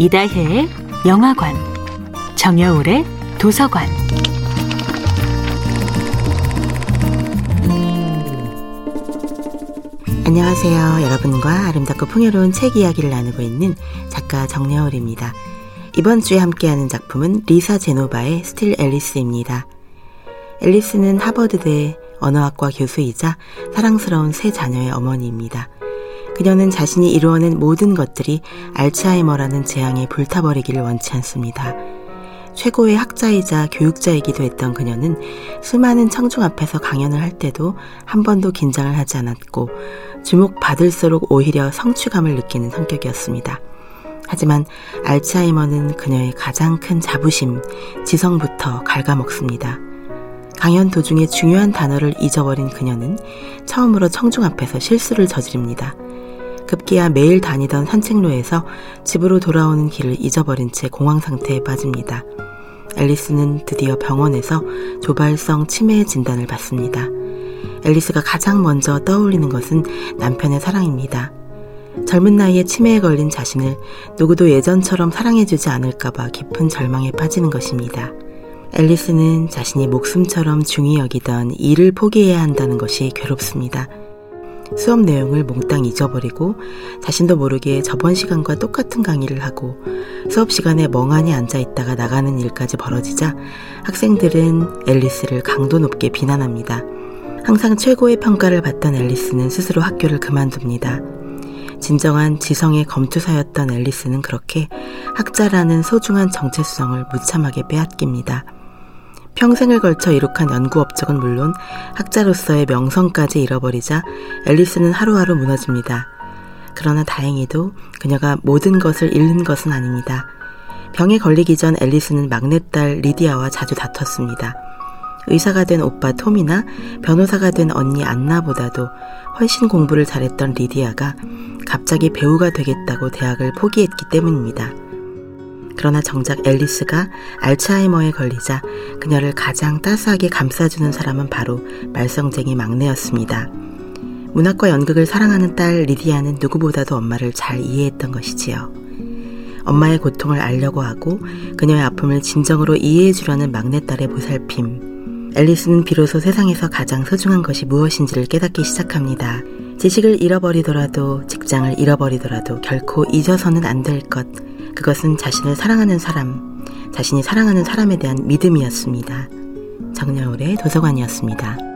이다혜의 영화관, 정여울의 도서관. 안녕하세요. 여러분과 아름답고 풍요로운 책 이야기를 나누고 있는 작가 정여울입니다. 이번 주에 함께하는 작품은 리사 제노바의 Still Alice입니다. 앨리스는 하버드대 언어학과 교수이자 사랑스러운 세 자녀의 어머니입니다. 그녀는 자신이 이루어낸 모든 것들이 알츠하이머라는 재앙에 불타버리기를 원치 않습니다. 최고의 학자이자 교육자이기도 했던 그녀는 수많은 청중 앞에서 강연을 할 때도 한 번도 긴장을 하지 않았고 주목받을수록 오히려 성취감을 느끼는 성격이었습니다. 하지만 알츠하이머는 그녀의 가장 큰 자부심, 지성부터 갉아먹습니다. 강연 도중에 중요한 단어를 잊어버린 그녀는 처음으로 청중 앞에서 실수를 저지릅니다. 급기야 매일 다니던 산책로에서 집으로 돌아오는 길을 잊어버린 채 공황 상태에 빠집니다. 앨리스는 드디어 병원에서 조발성 치매 진단을 받습니다. 앨리스가 가장 먼저 떠올리는 것은 남편의 사랑입니다. 젊은 나이에 치매에 걸린 자신을 누구도 예전처럼 사랑해주지 않을까봐 깊은 절망에 빠지는 것입니다. 앨리스는 자신이 목숨처럼 중히 여기던 일을 포기해야 한다는 것이 괴롭습니다. 수업 내용을 몽땅 잊어버리고 자신도 모르게 저번 시간과 똑같은 강의를 하고 수업 시간에 멍하니 앉아 있다가 나가는 일까지 벌어지자 학생들은 앨리스를 강도 높게 비난합니다. 항상 최고의 평가를 받던 앨리스는 스스로 학교를 그만둡니다. 진정한 지성의 검투사였던 앨리스는 그렇게 학자라는 소중한 정체성을 무참하게 빼앗깁니다. 평생을 걸쳐 이룩한 연구 업적은 물론 학자로서의 명성까지 잃어버리자 앨리스는 하루하루 무너집니다. 그러나 다행히도 그녀가 모든 것을 잃는 것은 아닙니다. 병에 걸리기 전 앨리스는 막내딸 리디아와 자주 다퉜습니다. 의사가 된 오빠 톰이나 변호사가 된 언니 안나보다도 훨씬 공부를 잘했던 리디아가 갑자기 배우가 되겠다고 대학을 포기했기 때문입니다. 그러나 정작 앨리스가 알츠하이머에 걸리자 그녀를 가장 따스하게 감싸주는 사람은 바로 말썽쟁이 막내였습니다. 문학과 연극을 사랑하는 딸 리디아는 누구보다도 엄마를 잘 이해했던 것이지요. 엄마의 고통을 알려고 하고 그녀의 아픔을 진정으로 이해해주려는 막내딸의 보살핌. 앨리스는 비로소 세상에서 가장 소중한 것이 무엇인지를 깨닫기 시작합니다. 지식을 잃어버리더라도 직장을 잃어버리더라도 결코 잊어서는 안 될 것. 그것은 자신을 사랑하는 사람, 자신이 사랑하는 사람에 대한 믿음이었습니다. 정여울의 도서관이었습니다.